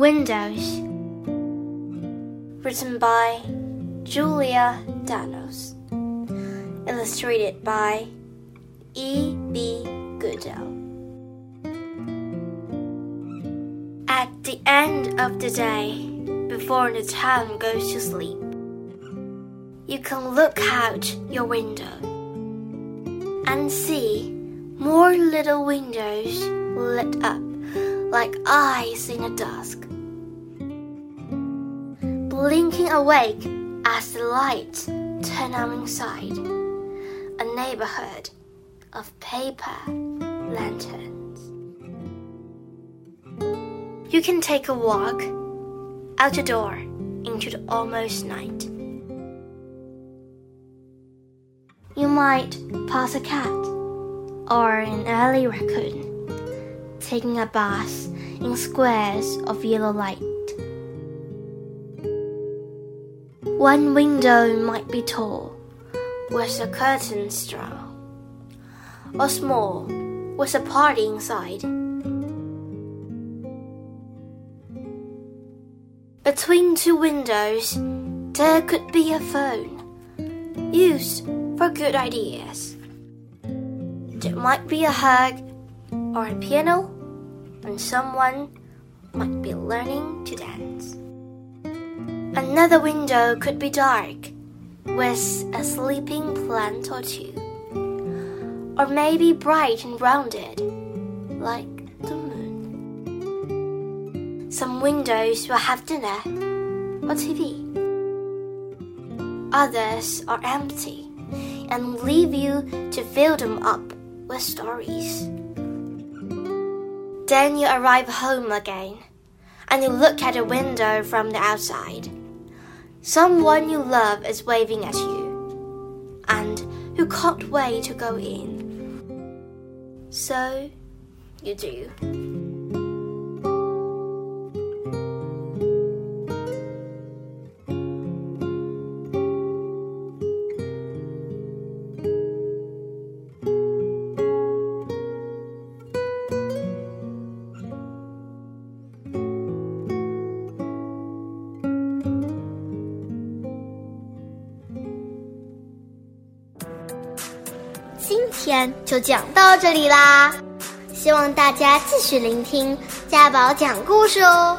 Windows. Written by Julia Denos. Illustrated by E. B. Goodale. At the end of the day, before the town goes to sleep, you can look out your window and see more little windows lit up like eyes in the dusk, blinking awake as the lights turn on inside a neighborhood of paper lanterns. You can take a walk out the door into the almost night. You might pass a cat or an early raccoon taking a bath in squares of yellow light. One window might be tall, with a curtain straw, or small, with a party inside. Between two windows, there could be a phone, used for good ideas. There might be a hug or a piano, and someone might be learning to dance. Another window could be dark, with a sleeping plant or two, or maybe bright and rounded, like the moon. Some windows will have dinner or TV. Others are empty and leave you to fill them up with stories. Then you arrive home again, and you look at a window from the outside. Someone you love is waving at you, and you can't wait to go in. So you do. 今天就讲到这里啦，希望大家继续聆听家宝讲故事哦。